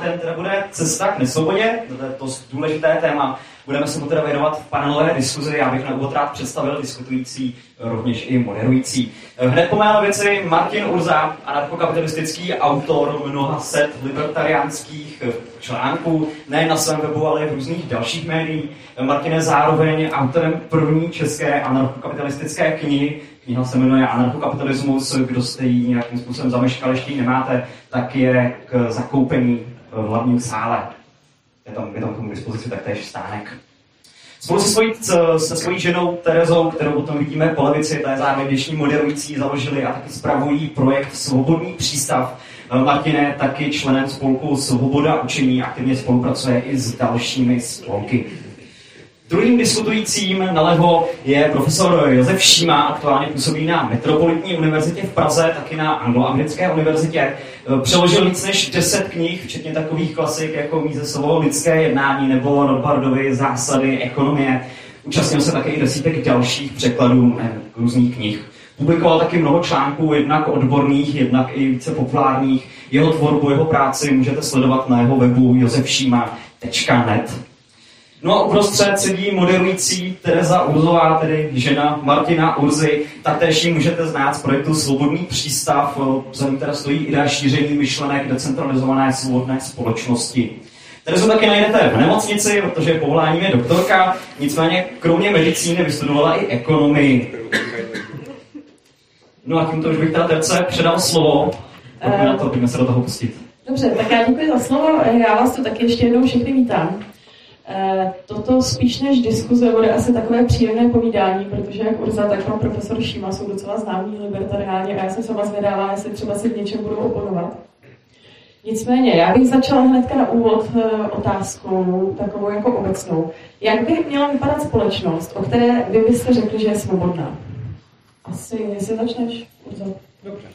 ten teda bude cesta k nesvobodě, to je to důležité téma. Budeme se mu teda věnovat v panelové diskuzi. Já bych na úvod rád představil diskutující, rovněž i moderující. Hned po mé věci Martin Urza, anarchokapitalistický autor mnoha set libertariánských článků, nejen na svém webu, ale i v různých dalších médiích. Martin je zároveň autorem první české anarchokapitalistické knihy, Kniha se jmenuje Anarchokapitalismus, kdo jste ji nějakým způsobem zameškali, ještě ji nemáte, tak je k zakoupení v hlavním sále. Je tam, je tam k tomu dispozici taktéž stánek. Spolu se svojí, se svojí ženou Terezou, kterou potom vidíme po levici, to je zároveň dnešní moderující, založili a taky spravují projekt Svobodný přístav. Martin je taky členem spolku Svoboda učení, aktivně spolupracuje i s dalšími spolky. Druhým diskutujícím nalevo je profesor Josef Šíma, aktuálně působí na Metropolitní univerzitě v Praze, taky na Angloamerické univerzitě. Přeložil víc než 10 knih, včetně takových klasik jako Míze slovo lidské jednání nebo Rothbardovy zásady ekonomie. Účastnil se také i desítek dalších překladů eh, různých knih. Publikoval taky mnoho článků, jednak odborných, jednak i více populárních. Jeho tvorbu, jeho práci můžete sledovat na jeho webu josefšíma.net. No a uprostřed sedí moderující Tereza Urzová, tedy žena Martina Urzy. Taktéž ji můžete znát z projektu Svobodný přístav, za ním teda stojí idea šíření myšlenek decentralizované svobodné společnosti. Terezu taky najdete v nemocnici, protože povoláním je doktorka, nicméně kromě medicíny vystudovala i ekonomii. No a tímto už bych teda Terce předal slovo, pojďme na to, pojďme se do toho pustit. Dobře, tak já děkuji za slovo, já vás tu taky ještě jednou všechny vítám. Eh, toto spíš než diskuze bude asi takové příjemné povídání, protože jak Urza, tak pan profesor Šíma jsou docela známí libertariáni a já jsem sama zvědává, jestli třeba si v něčem budu oponovat. Nicméně, já bych začala hnedka na úvod eh, otázkou takovou jako obecnou. Jak by měla vypadat společnost, o které vy byste řekli, že je svobodná? Asi, jestli začneš, Urza. Dobře.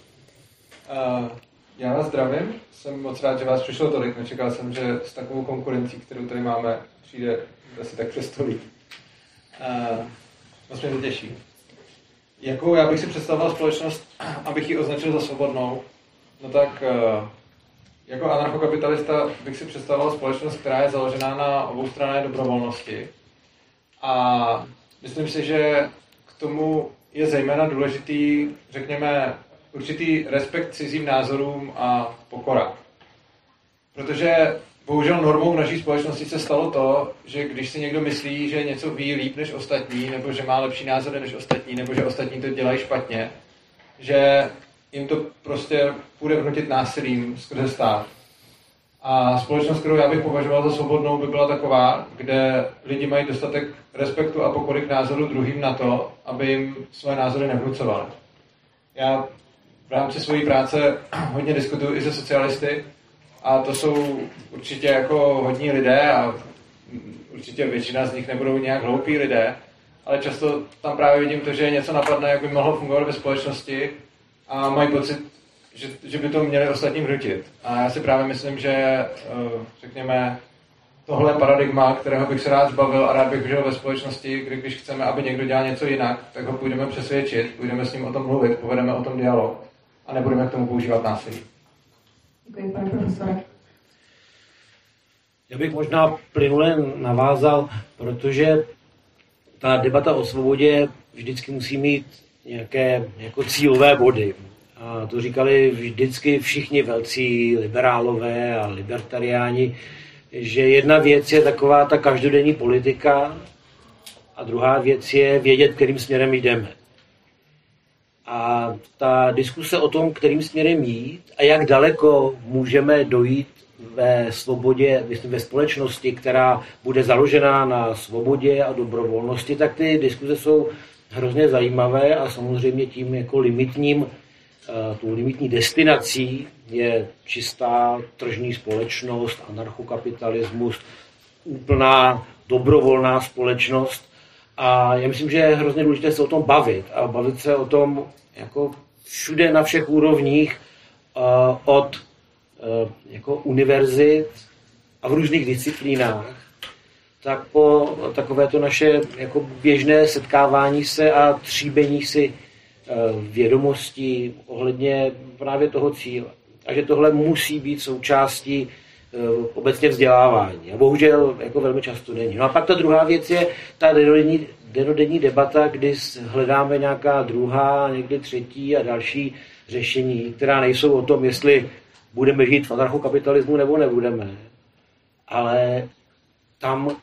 Uh, já vás zdravím, jsem moc rád, že vás přišlo tolik. Nečekal jsem, že s takovou konkurencí, kterou tady máme, přijde asi tak přes tolik. Uh, moc mě to těší. Jakou já bych si představoval společnost, abych ji označil za svobodnou? No tak uh, jako anarchokapitalista bych si představoval společnost, která je založená na oboustranné dobrovolnosti. A myslím si, že k tomu je zejména důležitý, řekněme, určitý respekt cizím názorům a pokora. Protože bohužel normou v naší společnosti se stalo to, že když si někdo myslí, že něco ví líp než ostatní, nebo že má lepší názory než ostatní, nebo že ostatní to dělají špatně, že jim to prostě půjde vnutit násilím skrze stát. A společnost, kterou já bych považoval za svobodnou, by byla taková, kde lidi mají dostatek respektu a pokory k názoru druhým na to, aby jim své názory nevnucovali. Já v rámci své práce hodně diskutuju i se socialisty a to jsou určitě jako hodní lidé a určitě většina z nich nebudou nějak hloupí lidé, ale často tam právě vidím to, že něco napadne, jak by mohlo fungovat ve společnosti a mají pocit, že, že by to měli ostatním hnutit. A já si právě myslím, že eh, řekněme, tohle paradigma, kterého bych se rád zbavil a rád bych žil ve společnosti, kdy když chceme, aby někdo dělal něco jinak, tak ho půjdeme přesvědčit, půjdeme s ním o tom mluvit, povedeme o tom dialog a nebudeme k tomu používat násilí. Děkuji, pane profesore. Já bych možná plynule navázal, protože ta debata o svobodě vždycky musí mít nějaké jako cílové body. A to říkali vždycky všichni velcí liberálové a libertariáni, že jedna věc je taková ta každodenní politika a druhá věc je vědět, kterým směrem jdeme. A ta diskuse o tom, kterým směrem jít a jak daleko můžeme dojít ve svobodě, ve společnosti, která bude založená na svobodě a dobrovolnosti, tak ty diskuze jsou hrozně zajímavé a samozřejmě tím jako limitním, eh, tou limitní destinací je čistá tržní společnost, anarchokapitalismus, úplná dobrovolná společnost, a já myslím, že je hrozně důležité se o tom bavit a bavit se o tom jako všude na všech úrovních uh, od uh, jako univerzit a v různých disciplínách, tak po takové to naše jako běžné setkávání se a tříbení si uh, vědomostí ohledně právě toho cíle. Takže tohle musí být součástí obecně vzdělávání. A bohužel jako velmi často není. No a pak ta druhá věc je ta denodenní, debata, kdy hledáme nějaká druhá, někdy třetí a další řešení, která nejsou o tom, jestli budeme žít v anarchokapitalismu nebo nebudeme. Ale tam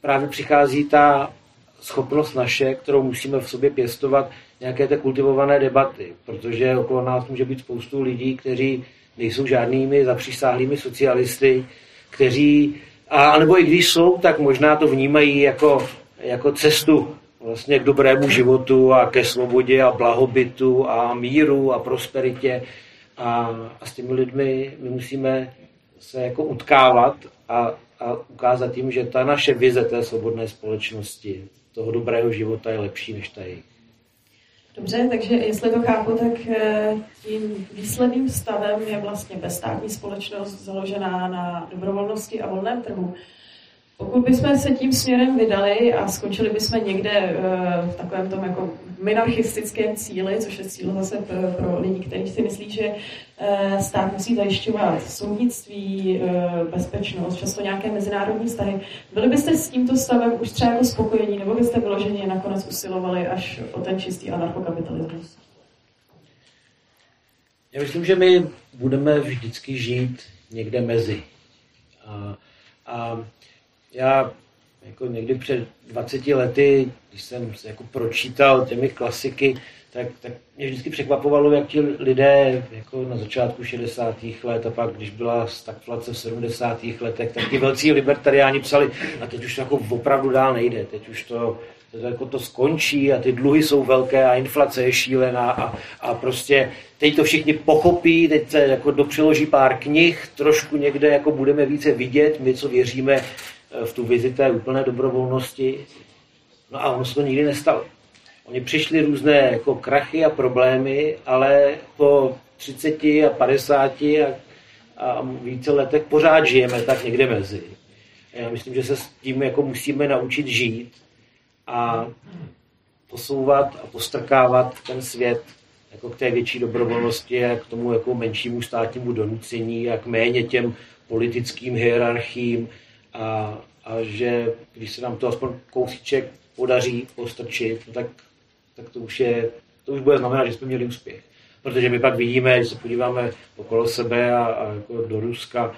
právě přichází ta schopnost naše, kterou musíme v sobě pěstovat, nějaké té kultivované debaty, protože okolo nás může být spoustu lidí, kteří nejsou žádnými zapřísáhlými socialisty, kteří, a nebo i když jsou, tak možná to vnímají jako, jako cestu vlastně k dobrému životu a ke svobodě a blahobytu a míru a prosperitě. A, a s těmi lidmi my musíme se jako utkávat a, a ukázat jim, že ta naše vize té svobodné společnosti, toho dobrého života je lepší než ta jejich. Dobře, takže jestli to chápu, tak eh, tím výsledným stavem je vlastně bezstátní společnost založená na dobrovolnosti a volném trhu. Pokud bychom se tím směrem vydali a skončili bychom někde eh, v takovém tom jako minarchistickém cíli, což je cíl zase pro, lidi, kteří si myslí, že eh, stát musí zajišťovat soudnictví, eh, bezpečnost, často nějaké mezinárodní vztahy. Byli byste s tímto stavem už třeba jako spokojení, nebo byste vyloženě nakonec usilovali až o ten čistý anarchokapitalismus? Já myslím, že my budeme vždycky žít někde mezi. A, a já jako někdy před 20 lety, když jsem se jako pročítal těmi klasiky, tak, tak mě vždycky překvapovalo, jak ti lidé jako na začátku 60. let a pak, když byla stagflace v 70. letech, tak ti velcí libertariáni psali, a teď už to jako opravdu dál nejde, teď už to, to jako to skončí a ty dluhy jsou velké a inflace je šílená a, a prostě teď to všichni pochopí, teď se jako dopřeloží pár knih, trošku někde jako budeme více vidět, my, co věříme v tu vizi té úplné dobrovolnosti. No a ono se to nikdy nestalo. Oni přišli různé jako krachy a problémy, ale po 30 a 50 a, a více letech pořád žijeme tak někde mezi. Já myslím, že se s tím jako musíme naučit žít a posouvat a postrkávat ten svět jako k té větší dobrovolnosti a k tomu jako menšímu státnímu donucení a k méně těm politickým hierarchím, a, a že když se nám to aspoň kousíček podaří postrčit, no tak, tak to už je, to už bude znamenat, že jsme měli úspěch. Protože my pak vidíme, když se podíváme okolo sebe a, a jako do Ruska,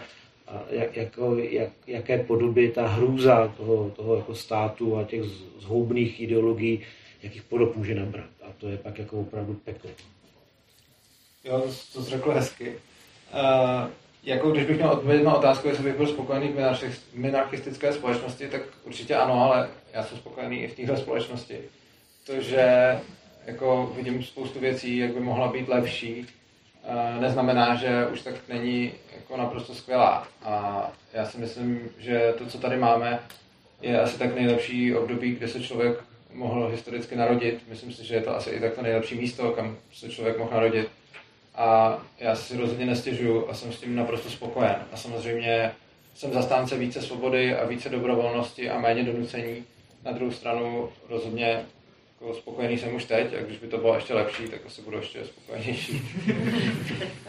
a jak, jako, jak, jaké podoby ta hrůza toho, toho jako státu a těch zhoubných ideologií, jakých podob může nabrat. A to je pak jako opravdu peklo. Jo, to, to jsi řekl hezky. Uh, jako když bych měl odpovědět na otázku, jestli bych byl spokojený v minarchistické společnosti, tak určitě ano, ale já jsem spokojený i v téhle společnosti. To, že jako vidím spoustu věcí, jak by mohla být lepší, eh, neznamená, že už tak není jako naprosto skvělá. A já si myslím, že to, co tady máme, je asi tak nejlepší období, kde se člověk mohl historicky narodit. Myslím si, že je to asi i tak to nejlepší místo, kam se člověk mohl narodit a já si rozhodně nestěžuju a jsem s tím naprosto spokojen. A samozřejmě jsem zastánce více svobody a více dobrovolnosti a méně donucení. Na druhou stranu rozhodně jako spokojený jsem už teď a když by to bylo ještě lepší, tak asi budu ještě spokojenější.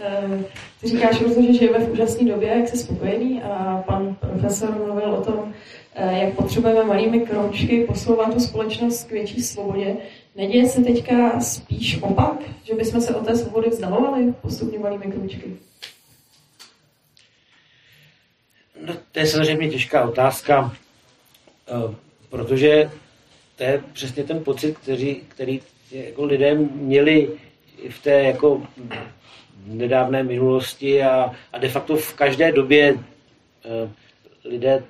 Eh, ty říkáš, že žijeme v úžasné době, jak jsi spokojený a pan profesor mluvil o tom, eh, jak potřebujeme malými kročky posouvat tu společnost k větší svobodě. Neděje se teďka spíš opak, že bychom se o té svobody vzdalovali postupně malými kručky? No, to je samozřejmě těžká otázka, eh, protože to je přesně ten pocit, který, který jako lidé měli v té jako nedávné minulosti a, a de facto v každé době eh, lidé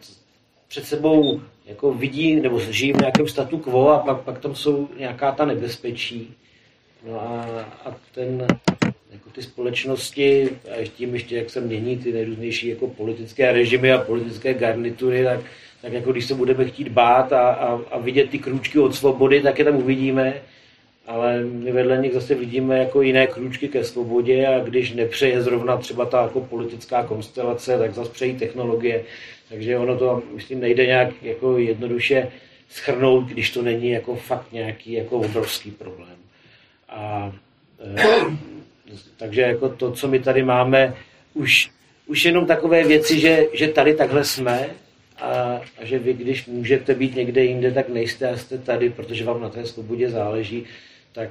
před sebou jako vidí nebo žijí v nějakém statu quo a pak, pak tam jsou nějaká ta nebezpečí. No a, a ten, jako ty společnosti, a tím ještě jak se mění ty nejrůznější jako politické režimy a politické garnitury, tak, tak jako když se budeme chtít bát a, a, a vidět ty krůčky od svobody, tak je tam uvidíme. Ale my vedle nich zase vidíme jako jiné krůčky ke svobodě a když nepřeje zrovna třeba ta jako politická konstelace, tak zase přejí technologie. Takže ono to, myslím, nejde nějak jako jednoduše schrnout, když to není jako fakt nějaký jako obrovský problém. A, e, takže jako to, co my tady máme, už už jenom takové věci, že, že tady takhle jsme a, a že vy, když můžete být někde jinde, tak nejste a jste tady, protože vám na té svobodě záleží, tak,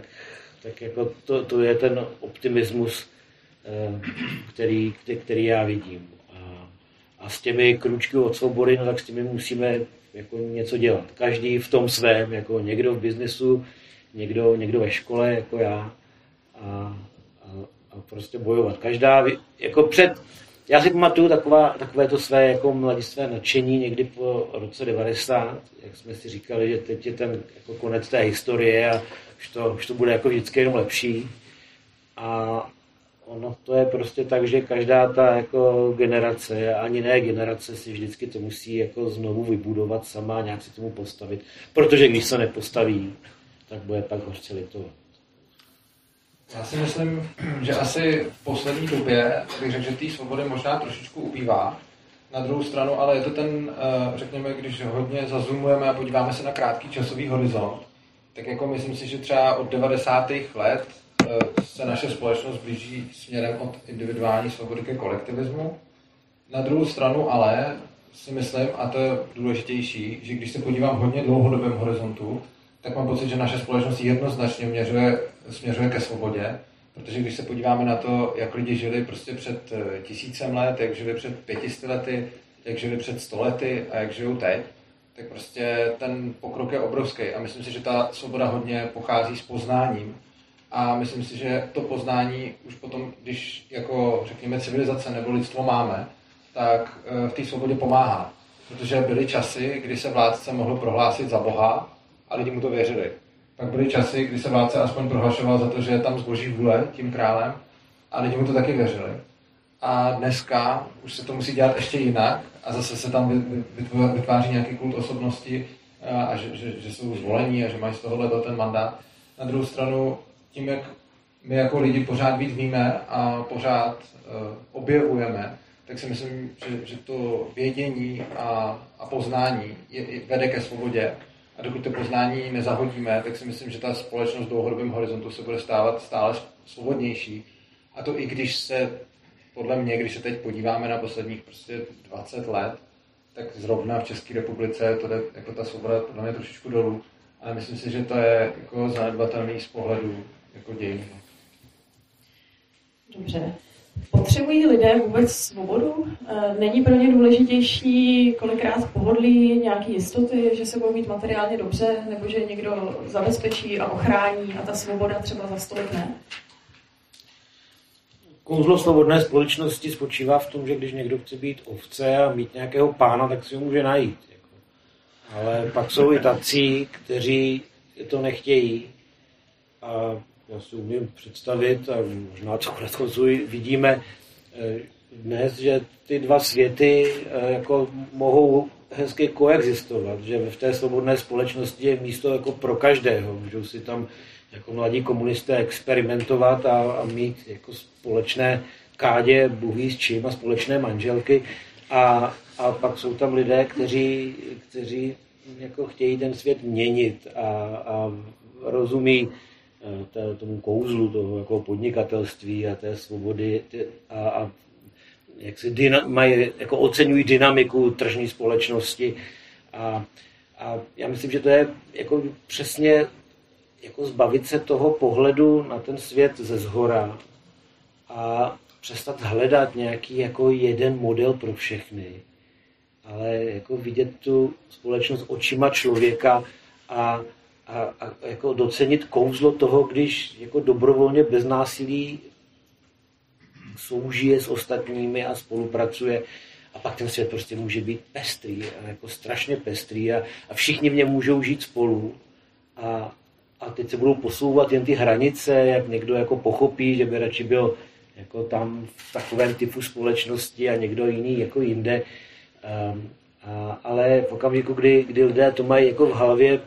tak jako to, to je ten optimismus, eh, který, který já vidím. A, s těmi kručky od svobody, no tak s těmi musíme jako něco dělat. Každý v tom svém, jako někdo v biznesu, někdo, někdo ve škole, jako já. A, a, a prostě bojovat. Každá, jako před, já si pamatuju taková, takové to své jako mladistvé nadšení někdy po roce 90, jak jsme si říkali, že teď je ten jako konec té historie a už to, už to bude jako vždycky jenom lepší. A ono to je prostě tak, že každá ta jako generace, ani ne generace, si vždycky to musí jako znovu vybudovat sama, nějak si tomu postavit. Protože když se nepostaví, tak bude pak hořce litovat. Já si myslím, že asi v poslední době bych řekl, že té svobody možná trošičku ubývá. Na druhou stranu, ale je to ten, eh, řekněme, když hodně zazumujeme a podíváme se na krátký časový horizont, tak jako myslím si, že třeba od 90. let se naše společnost blíží směrem od individuální svobody ke kolektivismu. Na druhou stranu ale si myslím, a to je důležitější, že když se podívám hodně dlouhodobém horizontu, tak mám pocit, že naše společnost jednoznačně měřuje, směřuje ke svobodě, protože když se podíváme na to, jak lidi žili prostě před eh, tisícem let, jak žili před pětisty lety, jak žili před sto lety a jak žijou teď, tak prostě ten pokrok je obrovský. A myslím si, že ta svoboda hodně pochází s poznáním a myslím si, že to poznání už potom, když jako řekněme civilizace nebo lidstvo máme, tak eh, v té svobodě pomáhá. Protože byly časy, kdy se vládce mohl prohlásit za Boha a lidi mu to věřili. Pak byly časy, kdy se vládce aspoň prohlašoval za to, že je tam zboží vůle tím králem a lidi mu to taky věřili. A dneska už se to musí dělat ještě jinak a zase se tam vytváří nějaký kult osobnosti a že, že, že jsou zvolení a že mají z tohohle ten mandát. Na druhou stranu, tím, jak my jako lidi pořád víc víme a pořád uh, objevujeme, tak si myslím, že, že to vědění a, a poznání je, je, vede ke svobodě a dokud to poznání nezahodíme, tak si myslím, že ta společnost v dlouhodobém horizontu se bude stávat stále svobodnější. A to i když se, podle mě, když se teď podíváme na posledních prostě 20 let, tak zrovna v České republice to jde jako ta svoboda podle mě trošičku dolů. Ale myslím si, že to je jako zanedbatelný z pohledu jako dějin. Dobře. Potřebují lidé vůbec svobodu? Eh, není pro ně důležitější kolikrát pohodlí, nějaké jistoty, že se budou mít materiálně dobře, nebo že někdo zabezpečí a ochrání a ta svoboda třeba za stolik ne? Kouzlo svobodné společnosti spočívá v tom, že když někdo chce být ovce a mít nějakého pána, tak si ho může najít. Jako. Ale pak jsou i tací, kteří to nechtějí a já si umím představit, a možná to konec konců vidíme eh, dnes, že ty dva světy eh, jako mohou hezky koexistovat, že v té svobodné společnosti je místo jako pro každého. Můžou si tam jako mladí komunisté experimentovat a, a mít jako společné kádě, buhý s čím a společné manželky. A, a pak jsou tam lidé, kteří, kteří jako chtějí ten svět měnit a, a rozumí té, tomu kouzlu toho jako podnikatelství a té svobody a, a jak si dyna, mají, jako oceňují dynamiku tržní společnosti. A, a já myslím, že to je jako přesně jako zbavit se toho pohledu na ten svět ze zhora a přestat hledat nějaký jako jeden model pro všechny, ale jako vidět tu společnost očima člověka a a, a jako docenit kouzlo toho, když jako dobrovolně bez násilí soužije s ostatními a spolupracuje. A pak ten svět prostě může být pestrý, a jako strašně pestrý a, a všichni v něm můžou žít spolu. A, a teď se budou posouvat jen ty hranice, jak někdo jako pochopí, že by radši byl jako tam v takovém typu společnosti a někdo jiný jako jinde. Um, a, ale v okamžiku, kdy, kdy lidé to mají jako v hlavě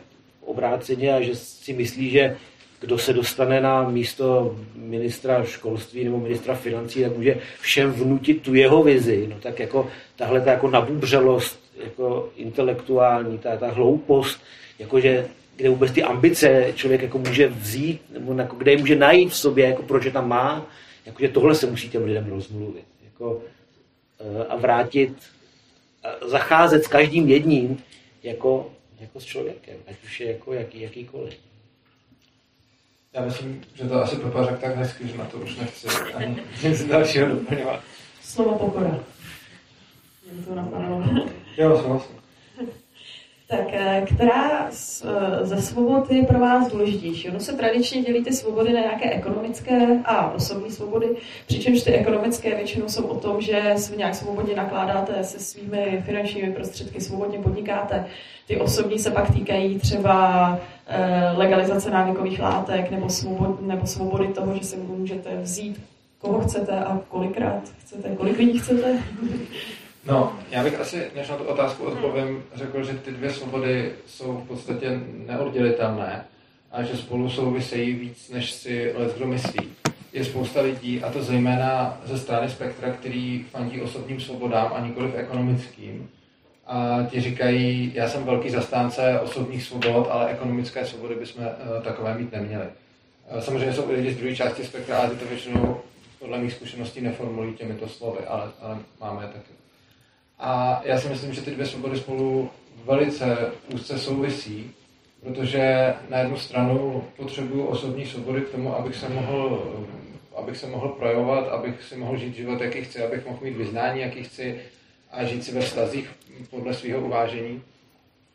obráceně a že si myslí, že kdo se dostane na místo ministra školství nebo ministra financí, tak může všem vnutit tu jeho vizi. No tak jako tahle ta jako nabubřelost jako intelektuální, ta, ta hloupost, jakože kde vůbec ty ambice člověk jako může vzít, nebo jako kde je může najít v sobě, jako proč je tam má, jakože tohle se musí těm lidem rozmluvit. Jako, eh, a vrátit, a zacházet s každým jedním jako, jako s člověkem, ať už je jako jaký, jakýkoliv. Já myslím, že to asi Pepa řekl tak hezky, že na to už nechci ani nic dalšího doplňovat. Slovo pokora. Mě to napadlo. Jo, souhlasím. Tak eh, která eh, ze svobod je pro vás důležitější? Ono se tradičně dělí ty svobody na nějaké ekonomické a osobní svobody, přičemž ty ekonomické většinou jsou o tom, že se nějak svobodně nakládáte se svými finančními prostředky, svobodně podnikáte. Ty osobní se pak týkají třeba eh, legalizace návykových látek nebo, svobod, nebo svobody toho, že se můžete vzít koho chcete a kolikrát chcete, kolik lidí chcete. No, já bych asi, než na tu otázku odpovím, řekl, že ty dvě svobody jsou v podstatě neoddělitelné a že spolu souvisejí víc, než si kdo myslí. Je spousta lidí, a to zejména ze strany spektra, který fandí osobním svobodám a nikoliv ekonomickým. A ti říkají, já jsem velký zastánce osobních svobod, ale ekonomické svobody bychom uh, takové mít neměli. Uh, samozřejmě jsou i lidi z druhé části spektra, ale ty to většinou podle mých zkušeností neformulují těmito slovy, ale, ale máme je taky. A já si myslím, že ty dvě svobody spolu velice úzce souvisí, protože na jednu stranu potřebuju osobní svobody k tomu, abych se mohl, abych se mohl projevovat, abych si mohl žít život, jaký chci, abych mohl mít vyznání, jaký chci a žít si ve vztazích podle svého uvážení.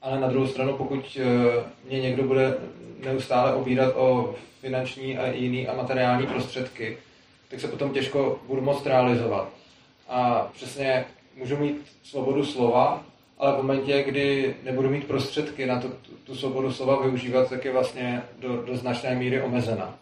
Ale na druhou stranu, pokud eh, mě někdo bude neustále obírat o finanční a jiný a materiální prostředky, tak se potom těžko budu moct realizovat. A přesně můžu mít svobodu slova, ale v momentě, kdy nebudu mít prostředky na to, tu, tu svobodu slova využívat, tak je vlastně do, do značné míry omezena.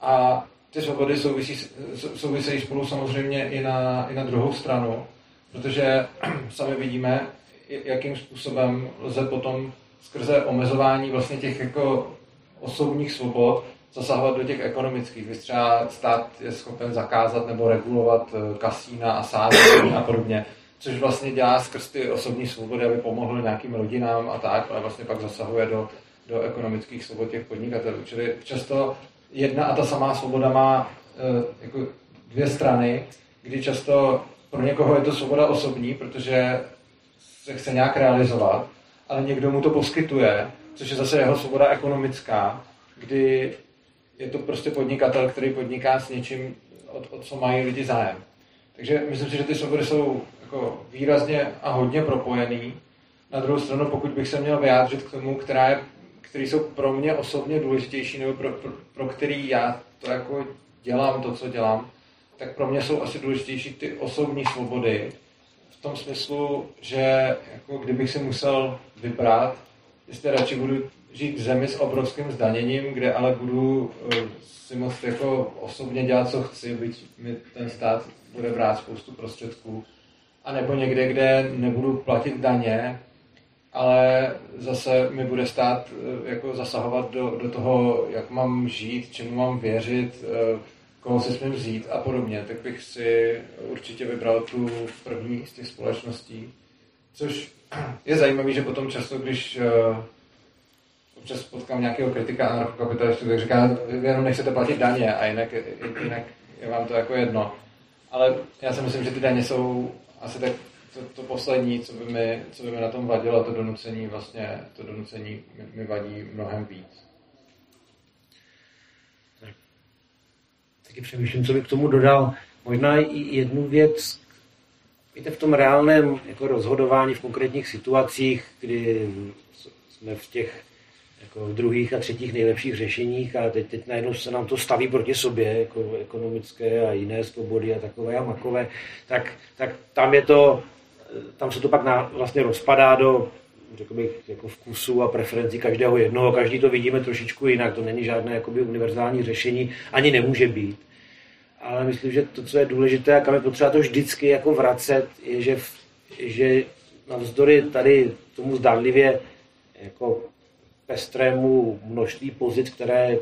A ty svobody souvisí, souvisejí spolu samozřejmě i na, i na druhou stranu, protože sami vidíme, jakým způsobem lze potom skrze omezování vlastně těch jako osobních svobod zasahovat do těch ekonomických. Vy třeba stát je schopen zakázat nebo regulovat eh, kasína a sázení a podobně což vlastně dělá skrz ty osobní svobody, aby pomohl nějakým rodinám a tak, ale vlastně pak zasahuje do, do ekonomických svobod těch podnikatelů. Čili často jedna a ta samá svoboda má e, jako dvě strany, kdy často pro někoho je to svoboda osobní, protože se chce nějak realizovat, ale někdo mu to poskytuje, což je zase jeho svoboda ekonomická, kdy je to prostě podnikatel, který podniká s něčím, o, o co mají lidi zájem. Takže myslím si, že ty svobody jsou jako výrazně a hodně propojený. Na druhou stranu, pokud bych se měl vyjádřit k tomu, která je, který jsou pro mě osobně důležitější, nebo pro, pro, pro který já to jako dělám, to, co dělám, tak pro mě jsou asi důležitější ty osobní svobody, v tom smyslu, že jako kdybych si musel vybrat, jestli radši budu žít v zemi s obrovským zdaněním, kde ale budu uh, si moct jako osobně dělat, co chci, byť mi ten stát bude brát spoustu prostředků, a nebo někde, kde nebudu platit daně, ale zase mi bude stát eh, jako zasahovat do, do toho, jak mám žít, čemu mám věřit, eh, koho si smím vzít a podobně, tak bych si určitě vybral tu první z těch společností. Což je zajímavé, že potom často, když uh, občas potkám nějakého kritika anarchokapitalistu, tak říká, jenom nechcete platit daně a jinak, jinak je vám to jako jedno. Ale já si myslím, že ty daně jsou asi tak to, to poslední, co by, mi, co by mi na tom vadilo, to donucení vlastně, to donucení mi, mi vadí mnohem víc. Tak. Taky přemýšlím, co bych k tomu dodal. Možná i jednu věc, víte, v tom reálném jako rozhodování v konkrétních situacích, kdy jsme v těch jako v druhých a třetích nejlepších řešeních a teď, teď najednou se nám to staví proti sobě, jako ekonomické a jiné svobody a takové a makové, tak, tak tam je to, tam se to pak na, vlastně rozpadá do řekl bych, jako vkusu a preferencí každého jednoho. Každý to vidíme trošičku jinak, to není žádné jakoby univerzální řešení, ani nemůže být. Ale myslím, že to, co je důležité a kam je potřeba to vždycky jako vracet, je, že, že navzdory tady tomu zdánlivě jako pestrému množství pozic, které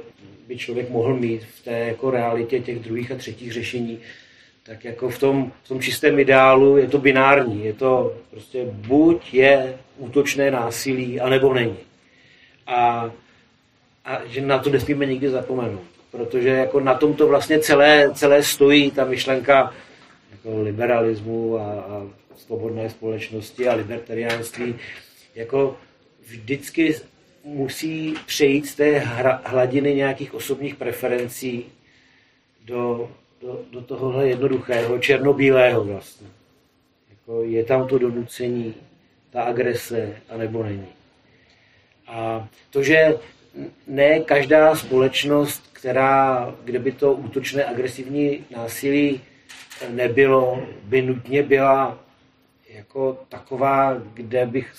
by člověk mohl mít v té jako realitě těch druhých a třetích řešení, tak jako v tom, v tom čistém ideálu je to binární. Je to prostě buď je útočné násilí, anebo není. A, a že na to nesmíme nikdy zapomenout. Protože jako na tom to vlastně celé, celé stojí, ta myšlenka jako liberalismu a, a svobodné společnosti a libertariánství, jako vždycky musí přejít z té hladiny nějakých osobních preferencí do, do, do tohohle jednoduchého, černobílého vlastně. Jako je tam to donucení, ta agrese, anebo není. A to, že ne každá společnost, která, kde by to útočné agresivní násilí nebylo, by nutně byla jako taková, kde bych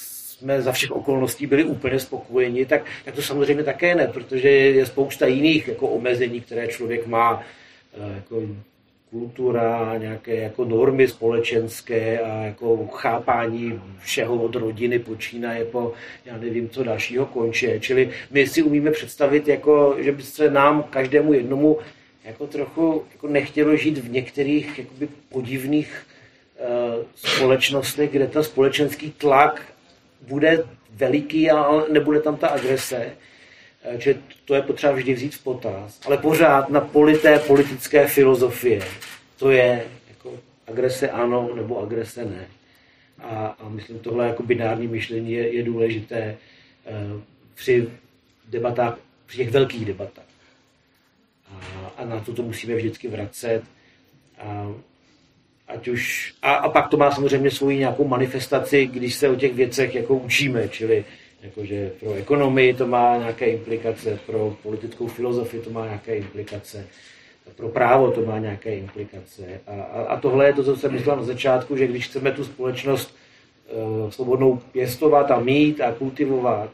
jsme za všech okolností byli úplně spokojeni, tak, tak to samozřejmě také ne, protože je spousta jiných jako omezení, které člověk má, eh, jako kultura, nějaké jako normy společenské a jako chápání všeho od rodiny počínaje po, já nevím, co dalšího konče. Čili my si umíme představit, jako, že by se nám každému jednomu jako trochu jako nechtělo žít v některých jakoby podivných uh, společnostech, kde ten společenský tlak bude veliký, ale nebude tam ta agrese. Eh, že to je potřeba vždy vzít v potaz. Ale pořád na polité politické filozofie to je jako agrese ano nebo agrese ne. A, a myslím, tohle jako binární myšlení je, je důležité uh, při debatách, při těch velkých debatách. A, a na to to musíme vždycky vracet. A, ať už, a, a pak to má samozřejmě svoji nějakou manifestaci, když se o těch věcech jako učíme, čili jakože pro ekonomii to má nějaké implikace, pro politickou filozofii to má nějaké implikace, pro právo to má nějaké implikace. A, a, a tohle je to, co jsem myslel na začátku, že když chceme tu společnost uh, svobodnou pěstovat a mít a kultivovat,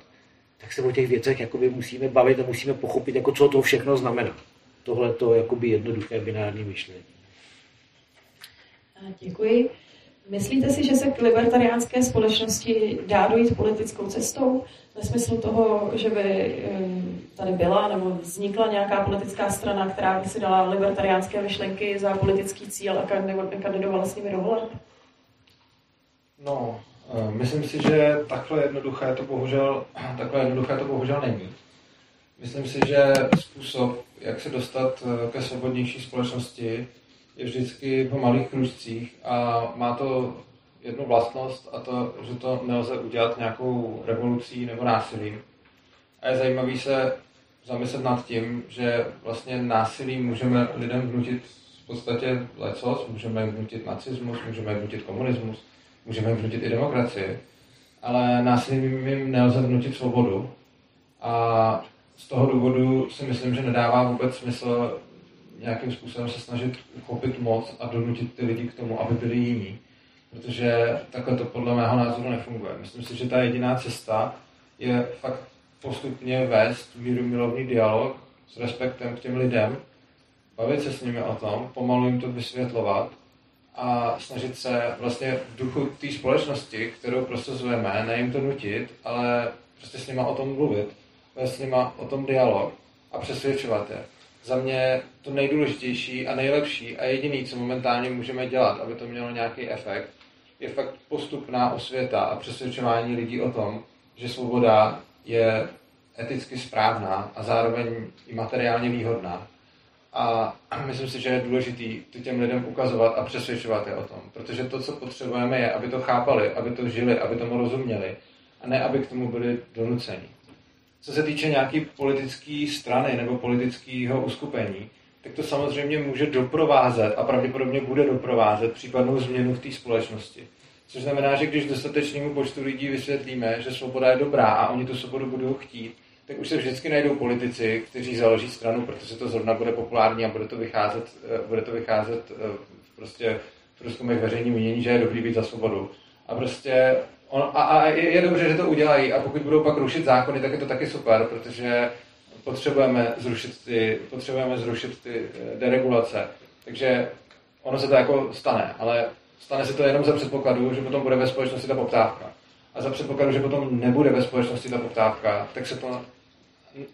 tak se o těch věcech jakoby musíme bavit a musíme pochopit, jako co to všechno znamená. Tohle to jednoduché binární myšlení. Děkuji. Myslíte si, že se k libertariánské společnosti dá dojít politickou cestou? Ve smyslu toho, že by tady byla nebo vznikla nějaká politická strana, která by si dala libertariánské myšlenky za politický cíl a kandidovala s nimi do voleb? No, eh, myslím si, že takhle jednoduché to bohužel, takhle jednoduché to bohužel není. Myslím si, že způsob, jak se dostat eh, ke svobodnější společnosti, je vždycky po malých kružcích a má to jednu vlastnost a to, že to nelze udělat nějakou revolucí nebo násilím. A je zajímavý se zamyslet nad tím, že vlastně násilím můžeme lidem vnutit v podstatě lecos, můžeme vnutit nacismus, můžeme vnutit komunismus, můžeme vnutit i demokracii, ale násilím jim nelze vnutit svobodu. A z toho důvodu si myslím, že nedává vůbec smysl nějakým způsobem se snažit uchopit moc a donutit ty lidi k tomu, aby byli jiní. Protože takhle to podle mého názoru nefunguje. Myslím si, že ta jediná cesta je fakt postupně vést míru milovný dialog s respektem k těm lidem, bavit se s nimi o tom, pomalu jim to vysvětlovat a snažit se vlastně v duchu té společnosti, kterou prosazujeme, ne jim to nutit, ale prostě s nima o tom mluvit, vést s nima o tom dialog a přesvědčovat je za mě to nejdůležitější a nejlepší a jediný, co momentálně můžeme dělat, aby to mělo nějaký efekt, je fakt postupná osvěta a přesvědčování lidí o tom, že svoboda je eticky správná a zároveň i materiálně výhodná. A myslím si, že je důležitý to těm lidem ukazovat a přesvědčovat je o tom. Protože to, co potřebujeme, je, aby to chápali, aby to žili, aby tomu rozuměli a ne, aby k tomu byli donuceni. Co se týče nějaké politické strany nebo politického uskupení, tak to samozřejmě může doprovázet a pravděpodobně bude doprovázet případnou změnu v té společnosti. Což znamená, že když dostatečnému počtu lidí vysvětlíme, že svoboda je dobrá a oni tu svobodu budou chtít, tak už se vždycky najdou politici, kteří založí stranu, protože to zrovna bude populární a bude to vycházet, eh, bude to vycházet eh, prostě v průzkumech veřejní mínění, že je dobrý být za svobodu. A prostě On, a, a je, dobře, že to udělají a pokud budou pak rušit zákony, tak je to taky super, protože potřebujeme zrušit ty, potřebujeme zrušit ty eh, deregulace. Takže ono se to jako stane, ale stane se to jenom za předpokladu, že potom bude ve společnosti ta poptávka. A za předpokladu, že potom nebude ve společnosti ta poptávka, tak se to,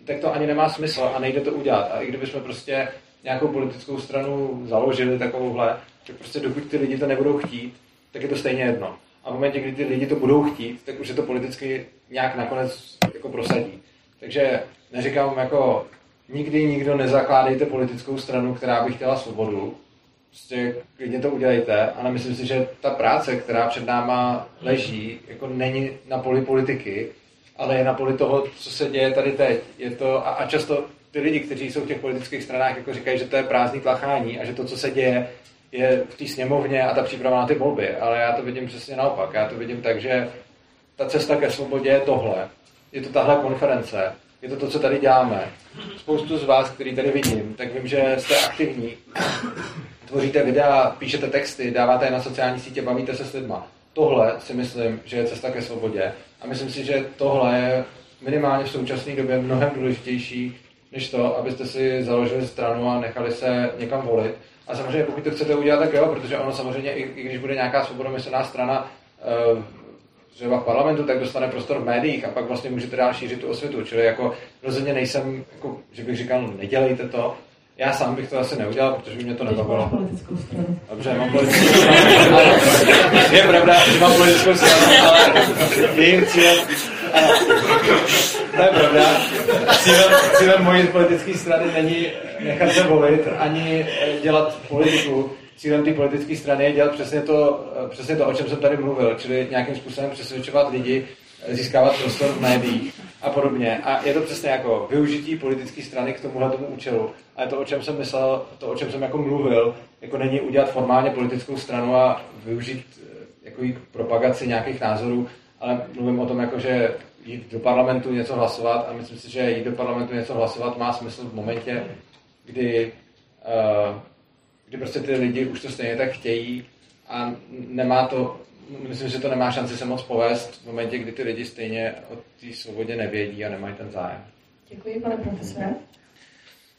tak to ani nemá smysl a nejde to udělat. A i kdybychom prostě nějakou politickou stranu založili takovouhle, tak prostě dokud ty lidi to nebudou chtít, tak je to stejně jedno. A v momentě, kdy ty lidi to budou chtít, tak už se to politicky nějak nakonec jako prosadí. Takže neříkám jako nikdy nikdo nezakládejte politickou stranu, která by chtěla svobodu, prostě klidně to udělejte, ale myslím si, že ta práce, která před náma leží, jako není na poli politiky, ale je na poli toho, co se děje tady teď. Je to, a, a často ty lidi, kteří jsou v těch politických stranách, jako říkají, že to je prázdný tlachání a že to, co se děje, je v té sněmovně a ta příprava na ty volby. Ale já to vidím přesně naopak. Já to vidím tak, že ta cesta ke svobodě je tohle. Je to tahle konference. Je to to, co tady děláme. Spoustu z vás, který tady vidím, tak vím, že jste aktivní. Tvoříte videa, píšete texty, dáváte je na sociální sítě, bavíte se s lidma. Tohle si myslím, že je cesta ke svobodě. A myslím si, že tohle je minimálně v současné době mnohem důležitější, než to, abyste si založili stranu a nechali se někam volit. A samozřejmě, pokud to chcete udělat, tak jo, protože ono samozřejmě, i, i když bude nějaká svobodomyslná strana uh, třeba v parlamentu, tak dostane prostor v médiích a pak vlastně můžete dál šířit tu osvětu. Čili jako rozhodně nejsem, jako, že bych říkal, no, nedělejte to, já sám bych to asi neudělal, protože by mě to nebavilo. politickou stranu. Dobře, mám politickou stranu. je pravda, že mám politickou stranu, ale jejím cílem... To je pravda. Cílem, cílem mojí politické strany není nechat se volit, ani dělat politiku. Cílem té politické strany je dělat přesně to, přesně to, o čem jsem tady mluvil, čili nějakým způsobem přesvědčovat lidi, získávat prostor v médiích a podobně. A je to přesně jako využití politické strany k tomuhle tomu účelu. Ale to, o čem jsem myslel, to, o čem jsem jako mluvil, jako není udělat formálně politickou stranu a využít eh, jako propagaci nějakých názorů, ale mluvím o tom, jako, že jít do parlamentu něco hlasovat a myslím si, že jít do parlamentu něco hlasovat má smysl v momentě, kdy, uh, kdy prostě ty lidi už to stejně tak chtějí a nemá to myslím, že to nemá šanci se moc povést v momentě, kdy ty lidi stejně o té svobodě nevědí a nemají ten zájem. Děkuji, pane profesore.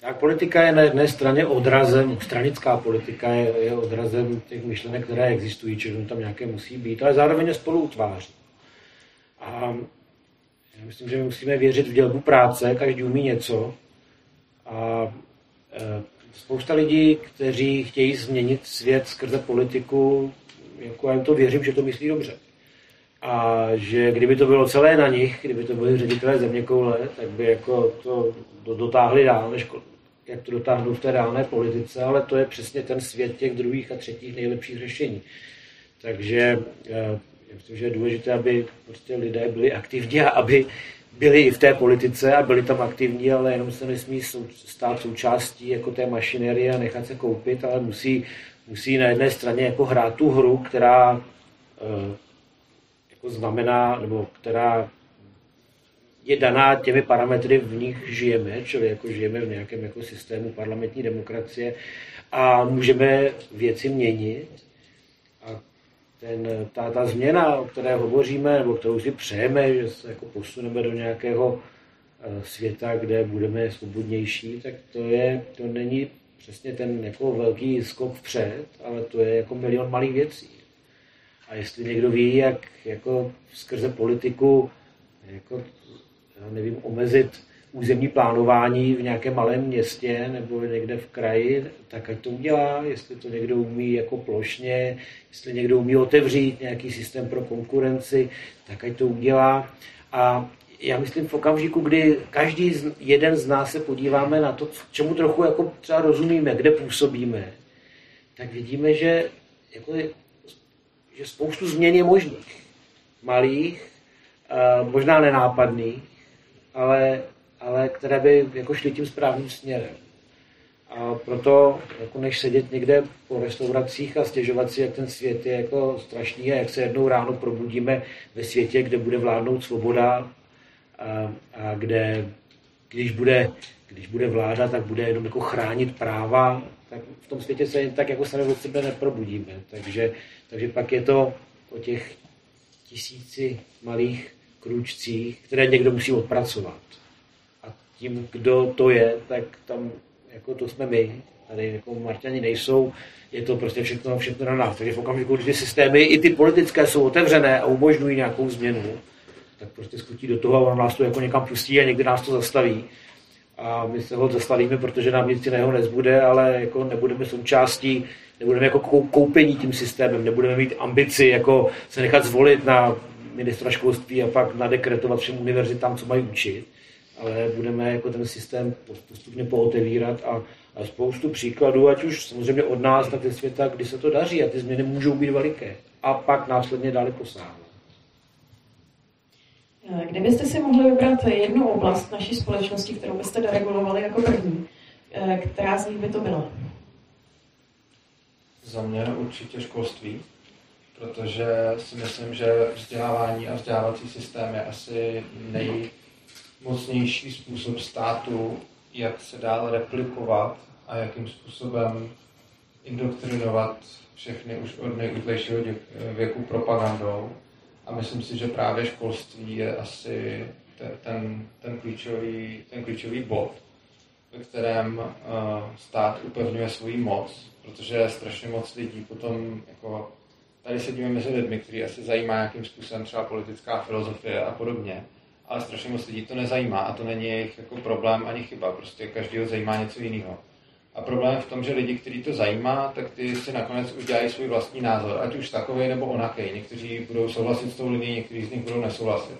Tak politika je na jedné straně odrazem, stranická politika je, je odrazem těch myšlenek, které existují, čili tam nějaké musí být, ale zároveň je spolu utváří. A já myslím, že my musíme věřit v dělbu práce, každý umí něco. A e, spousta lidí, kteří chtějí změnit svět skrze politiku, jako já jim to věřím, že to myslí dobře. A že kdyby to bylo celé na nich, kdyby to byli ředitelé země koule, tak by jako to dotáhli dál, než jak to dotáhnou v té reálné politice, ale to je přesně ten svět těch druhých a třetích nejlepších řešení. Takže eh, já myslím, že je důležité, aby prostě lidé byli aktivní a aby byli i v té politice a byli tam aktivní, ale jenom se nesmí stát součástí jako té mašinerie a nechat se koupit, ale musí musí na jedné straně jako hrát tu hru, která eh, jako znamená, nebo která je daná těmi parametry, v nich žijeme, čili jako žijeme v nějakém jako systému parlamentní demokracie a můžeme věci měnit. Ten, ta, ta změna, o které hovoříme, nebo kterou si přejeme, že se jako posuneme do nějakého eh, světa, kde budeme svobodnější, tak to, je, to není přesně ten jako velký skok vpřed, ale to je jako milion malých věcí. A jestli někdo ví, jak jako skrze politiku jako, já nevím, omezit územní plánování v nějakém malém městě nebo někde v kraji, tak ať to udělá, jestli to někdo umí jako plošně, jestli někdo umí otevřít nějaký systém pro konkurenci, tak ať to udělá. A já myslím v okamžiku, kdy každý jeden z nás se podíváme na to, čemu trochu jako třeba rozumíme, kde působíme, tak vidíme, že, jako, že spoustu změn je možných. Malých, možná nenápadných, ale, ale které by jako šly tím správným směrem. A proto, jako než sedět někde po restauracích a stěžovat si, jak ten svět je jako strašný a jak se jednou ráno probudíme ve světě, kde bude vládnout svoboda, a, a kde, když bude, když bude vláda, tak bude jenom jako chránit práva, tak v tom světě se tak jako sami od sebe neprobudíme. Takže, takže pak je to o těch tisíci malých krůčcích, které někdo musí odpracovat. Tím, kdo to je, tak tam jako to jsme my. Tady jako Marťani nejsou, je to prostě všechno, všechno na nás. Takže v okamžiku, kdy ty systémy, i ty politické, jsou otevřené a umožňují nějakou změnu, tak prostě skutí do toho a on nás to jako někam pustí a někdy nás to zastaví. A my se ho zastavíme, protože nám nic jiného nezbude, ale jako nebudeme součástí, nebudeme jako koupení tím systémem, nebudeme mít ambici jako se nechat zvolit na ministra školství a pak nadekretovat všem univerzitám, co mají učit. Ale budeme jako ten systém postupně pootevírat a, a spoustu příkladů, ať už samozřejmě od nás, tak ze světa, kdy se to daří a ty změny můžou být veliké a pak následně dále posáhnout. Kdybyste si mohli vybrat jednu oblast naší společnosti, kterou byste deregulovali jako první, eh, která z nich by to byla? Za mě určitě školství, protože si myslím, že vzdělávání a vzdělávací systém je asi nejmocnější způsob státu, jak se dál replikovat a jakým způsobem indoktrinovat všechny už od nejútlejšího věku propagandou. A myslím si, že právě školství je asi ten, ten, klíčový, ten klíčový bod, ve kterém uh, stát upevňuje svoji moc, protože strašně moc lidí potom jako tady sedíme mezi lidmi, kteří asi zajímá, jakým způsobem třeba politická filozofie a podobně, ale strašně moc lidí to nezajímá a to není jejich jako problém ani chyba, prostě každého zajímá něco jiného. A problém je v tom, že lidi, kteří to zajímá, tak ty si nakonec udělají svůj vlastní názor, ať už takový nebo onaký. Někteří budou souhlasit s tou lidí, někteří z nich budou nesouhlasit.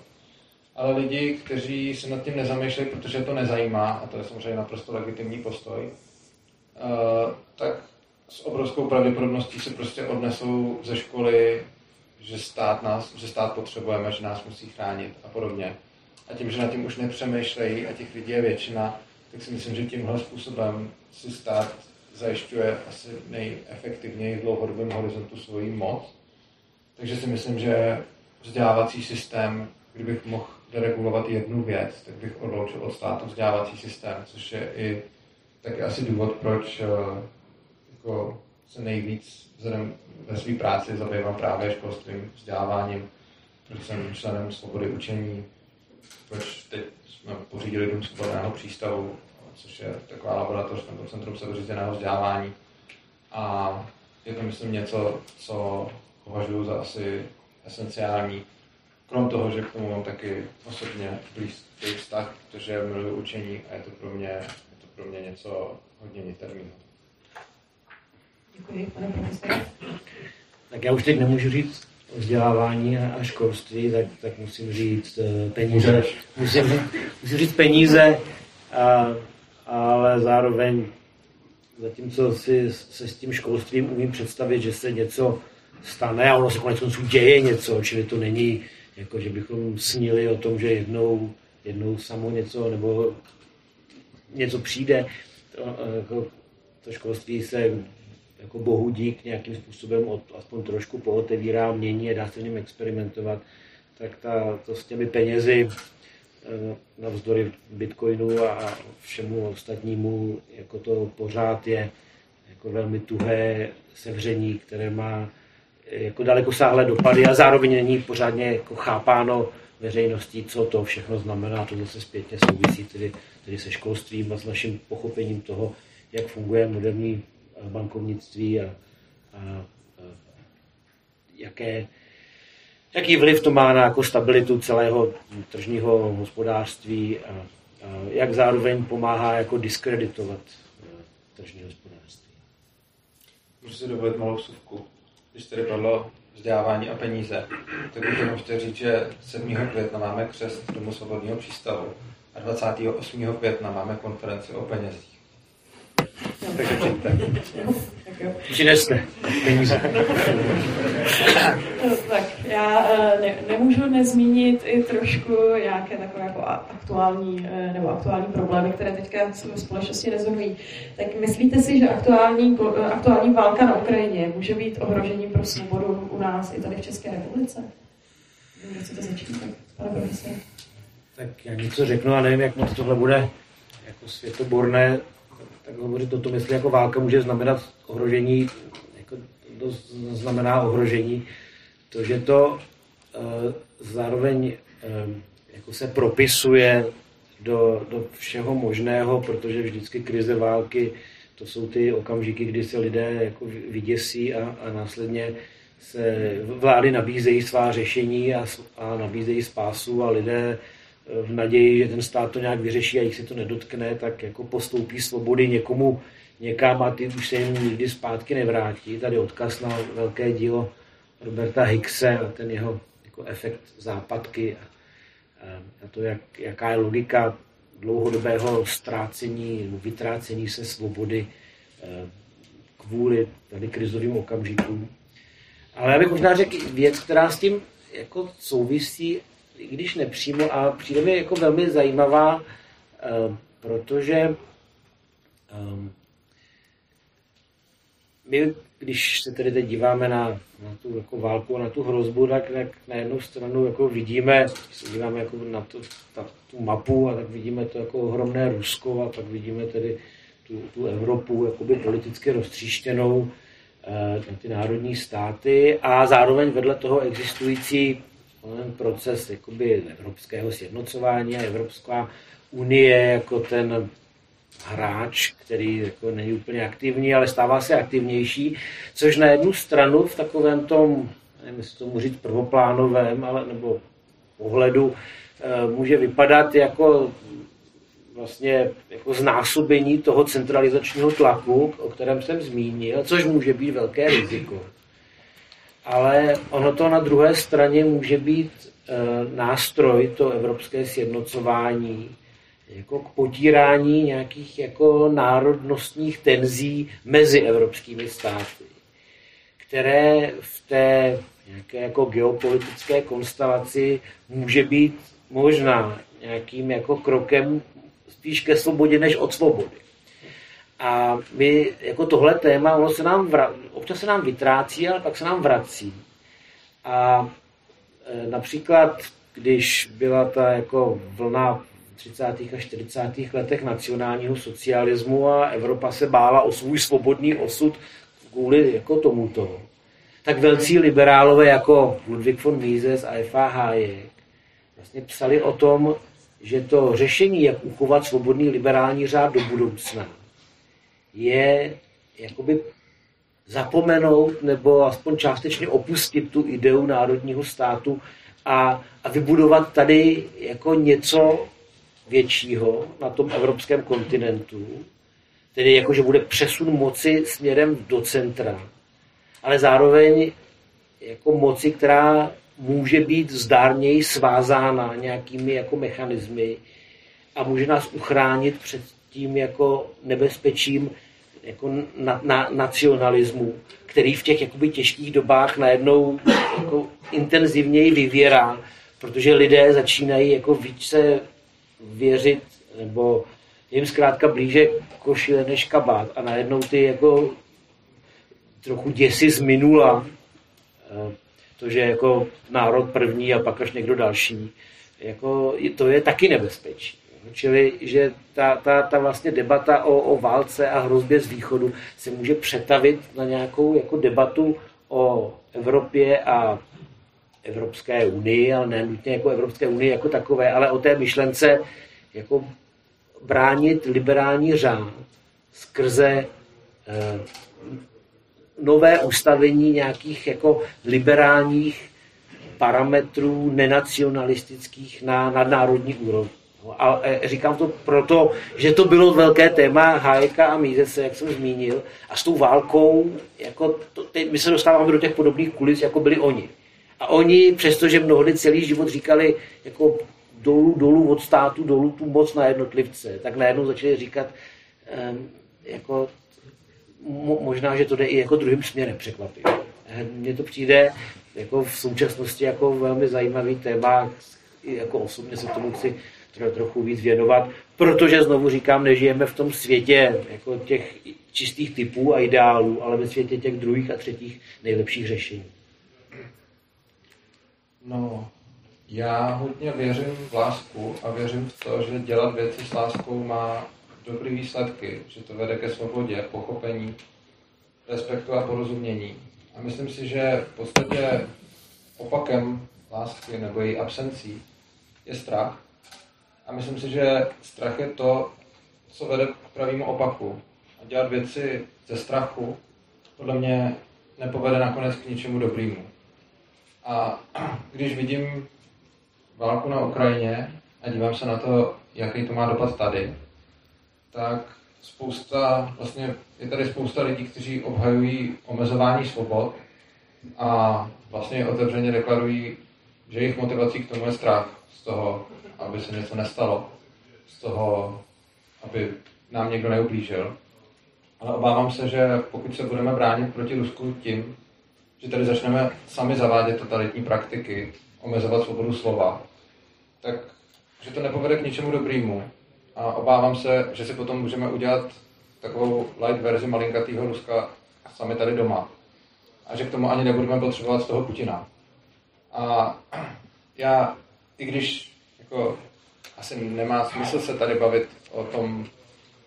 Ale lidi, kteří se nad tím nezamýšlejí, protože to nezajímá, a to je samozřejmě naprosto legitimní postoj, uh, tak s obrovskou pravděpodobností se prostě odnesou ze školy, že stát, nás, že stát potřebujeme, že nás musí chránit a podobně. A tím, že nad tím už nepřemýšlejí a těch lidí je většina, tak si myslím, že tímhle způsobem si stát zajišťuje asi nejefektivněji v dlouhodobém horizontu svoji moc. Takže si myslím, že vzdělávací systém, kdybych mohl deregulovat jednu věc, tak bych odloučil od státu vzdělávací systém, což je i taky asi důvod, proč eh, jako se nejvíc vzhledem ve své práci zabývám právě školstvím, vzděláváním, proč jsem členem svobody učení, proč teď jsme pořídili Dům svobodného přístavu, což je taková laboratoř nebo Centrum sebeřízeného vzdělávání. A je to, myslím, něco, co považuji za asi esenciální. Krom toho, že k tomu mám taky osobně blízký vztah, protože miluji učení a je to pro mě, je to pro mě něco hodně niterného. Děkuji, pane profesore. Tak já už teď nemůžu říct vzdělávání a školství, tak, tak musím říct uh, peníze. Musím, musím říct peníze, a, ale zároveň zatímco si se s tím školstvím umím představit, že se něco stane a ono se konec konců děje něco, čili to není jako, že bychom snili o tom, že jednou, jednou samo něco nebo něco přijde. To, jako, to školství se jako bohu dík nějakým způsobem od, aspoň trošku pootevírá, mění a dá se v něm experimentovat, tak ta, to s těmi penězi eh, navzdory bitcoinu a všemu ostatnímu, jako to pořád je jako velmi tuhé sevření, které má eh, jako daleko sáhlé dopady a zároveň není pořádně jako chápáno veřejností, co to všechno znamená. To zase zpětně souvisí tedy, tedy se školstvím a s naším pochopením toho, jak funguje moderní bankovnictví a, a, jaké, jaký vliv to má na jako stabilitu celého tržního hospodářství a, a jak zároveň pomáhá jako diskreditovat e, tržní hospodářství. Můžu si dovolit malou suvku. Když tady padlo vzdělávání a peníze, tak bych jenom chtěl říct, že 7. května máme křest Domu svobodného přístavu a 28. května máme konferenci o penězích. Přineste peníze. tak já eh, ne, nemůžu nezmínit i trošku nějaké takové jako aktuální eh, nebo aktuální problémy, které teďka ve společnosti rezonují. Tak myslíte si, že aktuální, eh, aktuální válka na Ukrajině může být ohrožením pro svobodu u nás i tady v České republice? Chcete začít, tak, pane profesor? Tak já něco řeknu a nevím, jak moc tohle bude jako světoborné tak hovořit o tom, jestli jako válka může znamenat ohrožení, jako to znamená ohrožení, to, že to uh, zároveň uh, jako se propisuje do, do všeho možného, protože vždycky krize války, to jsou ty okamžiky, kdy se lidé jako vyděsí a, a následně se vlády nabízejí svá řešení a, a nabízejí spásu a lidé v naději, že ten stát to nějak vyřeší a jich se to nedotkne, tak jako postoupí svobody někomu někam a ty už se jim nikdy zpátky nevrátí. Tady odkaz na velké dílo Roberta Hickse a ten jeho jako efekt západky a, a to, jak, jaká je logika dlouhodobého ztrácení vytrácení se svobody eh, kvůli tady krizovým okamžikům. Ale já bych možná řekl věc, která s tím jako souvisí, i když nepřímo, a přijde mi jako velmi zajímavá, eh, protože my, když se tedy teď díváme na, na tu jako válku, na tu hrozbu, tak, tak na jednu stranu jako vidíme, se díváme jako na tu, ta, tu mapu a tak vidíme to jako ohromné Rusko a pak vidíme tedy tu, tu Evropu jakoby politicky roztříštěnou eh, na ty národní státy a zároveň vedle toho existující ten proces jakoby evropského sjednocování a Evropská unie jako ten hráč, který jako není úplně aktivní, ale stává se aktivnější, což na jednu stranu v takovém tom, nevím, jestli tomu říct prvoplánovém, ale nebo pohledu, eh, může vypadat jako vlastně jako znásobení toho centralizačního tlaku, o kterém jsem zmínil, což může být velké riziko. Ale ono to na druhé straně může být e, nástroj, to evropské sjednocování, jako k potírání nějakých jako národnostních tenzí mezi evropskými státy, které v té nějaké jako geopolitické konstelaci může být možná nějakým jako krokem spíš ke svobodě než od svobody. A my jako tohle téma, ono se nám vra, občas se nám vytrácí, ale pak se nám vrací. A e, například, když byla ta jako vlna 30. a 40. letech nacionálního socialismu a Evropa se bála o svůj svobodný osud kvůli jako tomuto. Tak velcí liberálové jako Ludwig von Mises a F.A. Hayek vlastně psali o tom, že to řešení, jak uchovat svobodný liberální řád do budoucna, je jakoby zapomenout nebo aspoň částečně opustit tu ideu národního státu a, a vybudovat tady jako něco většího na tom evropském kontinentu, tedy jako, že bude přesun moci směrem do centra, ale zároveň jako moci, která může být zdárněji svázána nějakými jako mechanismy a může nás uchránit před tím jako nebezpečím jako na, na, nacionalismu, který v těch jakoby těžkých dobách najednou jako intenzivněji vyvěrá, protože lidé začínají jako více věřit, nebo jim zkrátka blíže košile než kabát a najednou ty jako trochu děsi z minula, eh, to, že jako národ první a pak až někdo další, jako to je taky nebezpečí. Čili, že ta, ta, ta vlastně debata o, o válce a hrozbě z východu se může přetavit na nějakou jako debatu o Evropě a Evropské unii, ale ne nutně jako Evropské unii jako takové, ale o té myšlence jako bránit liberální řád skrze eh, nové ustavení nějakých jako liberálních parametrů nenacionalistických na nadnárodní úrovni. No, a e, říkám to proto, že to bylo velké téma Hájka a Mízece, jak jsem zmínil, a s tou válkou, jako to, teď my se dostáváme do těch podobných kulis, jako byli oni. A oni, přestože mnohdy celý život říkali, jako dolů, dolů od státu, dolů tu moc na jednotlivce, tak najednou začali říkat, um, jako mo, možná, že to jde i jako druhým směrem překvapit. Mně to přijde jako v současnosti jako velmi zajímavý téma, jako osobně se tomu chci trochu víc věnovat, protože znovu říkám, nežijeme v tom světě jako těch čistých typů a ideálů, ale ve světě těch druhých a třetích nejlepších řešení. No, já hodně věřím v lásku a věřím v to, že dělat věci s láskou má dobrý výsledky, že to vede ke svobodě, pochopení, respektu a porozumění. A myslím si, že v podstatě opakem lásky nebo její absencí je strach. A myslím si, že strach je to, co vede k pravému opaku. A dělat věci ze strachu podle mě nepovede nakonec k ničemu dobrému. A když vidím válku na Ukrajině a dívám se na to, jaký to má dopad tady, tak spousta, vlastně je tady spousta lidí, kteří obhajují omezování svobod a vlastně otevřeně deklarují, že jejich motivací k tomu je strach z toho, aby se něco nestalo. z toho, aby nám někdo neublížil. Ale obávám se, že pokud se budeme bránit proti Rusku tím, že tady začneme sami zavádět totalitní praktiky, omezovat svobodu slova, tak že to nepovede k ničemu dobrému. A obávám se, že si potom můžeme udělat takovou light verzi malinkatého Ruska sami tady doma. A že k tomu ani nebudeme potřebovat z toho Putina. A já, i když jako, asi nemá smysl se tady bavit o tom,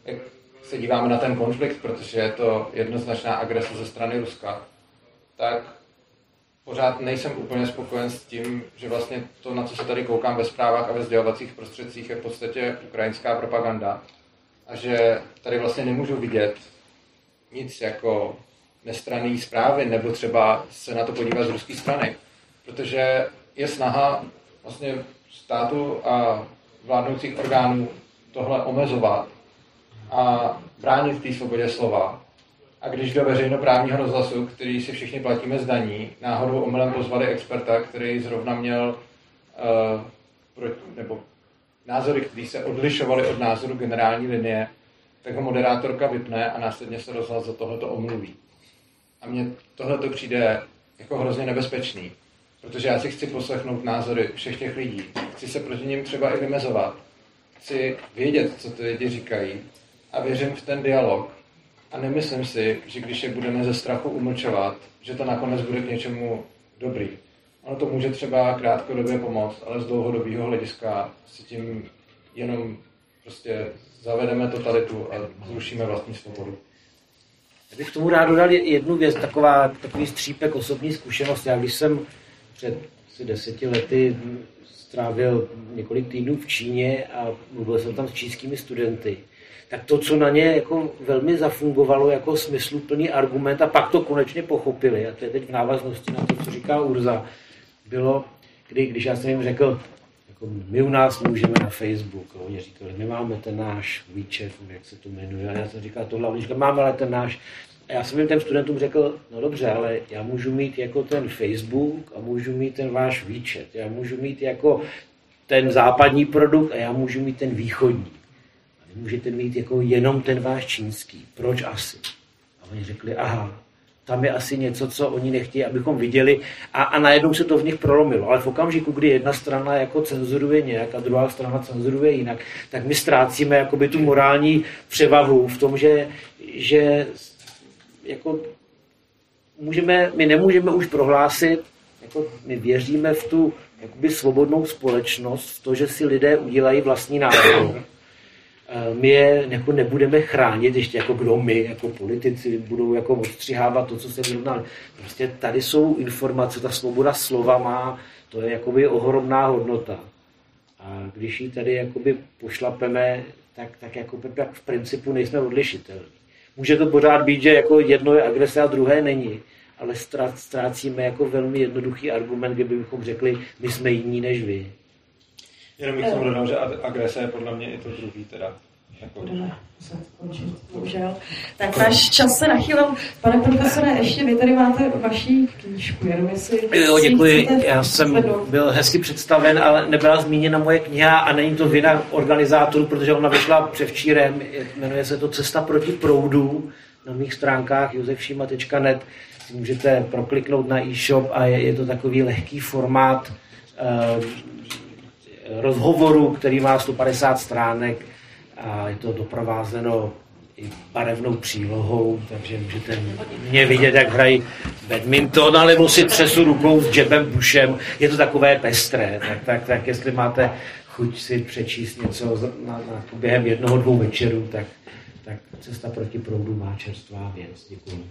jak se díváme na ten konflikt, protože je to jednoznačná agrese ze strany Ruska, tak pořád nejsem úplně spokojen s tím, že vlastně to, na co se tady koukám ve zprávách a ve sdělovacích prostředcích, je v podstatě ukrajinská propaganda. A že tady vlastně nemůžu vidět nic jako nestraný zprávy nebo třeba se na to podívat z ruské strany, protože je snaha vlastně státu a vládnoucích orgánů tohle omezovat a bránit té svobodě slova. A když do veřejnoprávního rozhlasu, který si všichni platíme z daní, náhodou omylem pozvali experta, který zrovna měl uh, proti, nebo názory, které se odlišovaly od názoru generální linie, tak ho moderátorka vypne a následně se rozhlas za tohleto omluví. A mně tohle to přijde jako hrozně nebezpečný, protože já si chci poslechnout názory všech těch lidí. Chci se proti ním třeba i vymezovat. Chci vědět, co ty lidi říkají a věřím v ten dialog. A nemyslím si, že když je budeme ze strachu umlčovat, že to nakonec bude k něčemu dobrý. Ono to může třeba krátkodobě pomoct, ale z dlouhodobého hlediska si tím jenom prostě zavedeme totalitu a zrušíme vlastní svobodu. Já bych k tomu rád dodal jednu věc, taková, takový střípek osobní zkušenosti. Já když jsem před asi deseti lety strávil několik týdnů v Číně a mluvil jsem tam s čínskými studenty, tak to, co na ně jako velmi zafungovalo jako smysluplný argument a pak to konečně pochopili, a to je teď v návaznosti na to, co říká Urza, bylo, kdy, když já jsem jim řekl, jako my u nás můžeme na Facebook, a oni říkali, my máme ten náš WeChat, jak se to jmenuje, a já jsem říkal tohle, a oni říkali, máme ale ten náš, a já jsem jim těm studentům řekl, no dobře, ale já můžu mít jako ten Facebook a můžu mít ten váš WeChat, já můžu mít jako ten západní produkt a já můžu mít ten východní. A vy můžete mít jako jenom ten váš čínský. Proč asi? A oni řekli, aha, tam je asi něco, co oni nechtějí, abychom viděli a, a najednou se to v nich prolomilo. Ale v okamžiku, kdy jedna strana jako cenzuruje nějak a druhá strana cenzuruje jinak, tak my ztrácíme jakoby tu morální převahu v tom, že, že jako můžeme, my nemůžeme už prohlásit, jako my věříme v tu jakoby svobodnou společnost, v to, že si lidé udělají vlastní názor. My je jako nebudeme chránit, ještě jako kdo my, jako politici, budou jako odstřihávat to, co se vyrovnali. Prostě tady jsou informace, ta svoboda slova má, to je jakoby ohromná hodnota. A když ji tady jakoby pošlapeme, tak, tak, jako, tak v principu nejsme odlišitelní. Může to pořád být, že jako jedno je agrese a druhé není, ale ztrácíme jako velmi jednoduchý argument, kdybychom řekli, my jsme jiní než vy. Jenom bych tomu dodal, že agrese je podle mě i to druhý teda. Budeme muset končit, bohužel. Tak náš čas se nachylil. Pane profesore, ještě vy tady máte vaší knížku, jenom jestli... Jo, děkuji. Já jsem byl hezky představen, ale nebyla zmíněna moje kniha a není to vina organizátorů, protože ona vyšla převčírem. Jmenuje se to Cesta proti proudu na mých stránkách josefšima.net. Můžete prokliknout na e-shop a je, je to takový lehký formát eh, rozhovoru, který má 150 stránek a je to doprovázeno i barevnou přílohou, takže můžete mě vidět, jak hrají badminton, alebo si třesu rukou s Jebem Bushem. Je to takové pestré, tak, tak, tak jestli máte chuť si přečíst něco na, na, během jednoho, dvou večerů, tak, tak cesta proti proudu má čerstvá věc. Děkuji.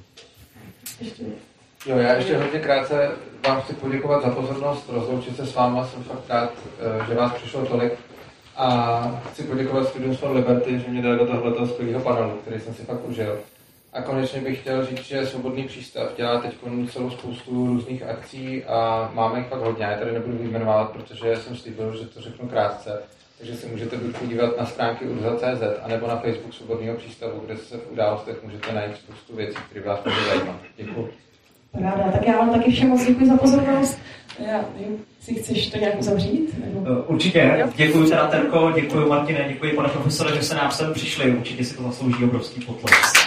Jo, já ještě hodně krátce vám chci poděkovat za pozornost, rozloučit se s váma, jsem fakt rád, eh, že vás přišlo tolik. A chci poděkovat Students for Liberty, že mě dali do tohoto skvělého panelu, který jsem si fakt užil. A konečně bych chtěl říct, že Svobodný přístav dělá teď celou spoustu různých akcí a máme jich fakt hodně. Já tady nebudu vyjmenovat, protože jsem slíbil, že to řeknu krátce. Takže si můžete buď podívat na stránky urza.cz anebo na Facebook Svobodného přístavu, kde se v událostech můžete najít spoustu věcí, které vás může zajímat. Děkuji. Paráda, tak já vám taky všem moc děkuji za pozornost. Já nevím, si chceš to nějak uzavřít? Nebo... Eh, určitě. Děkuji teda Terko, děkuji Martine, děkuji pane profesore, že se nám sem přišli. Určitě si to zaslouží obrovský potlesk.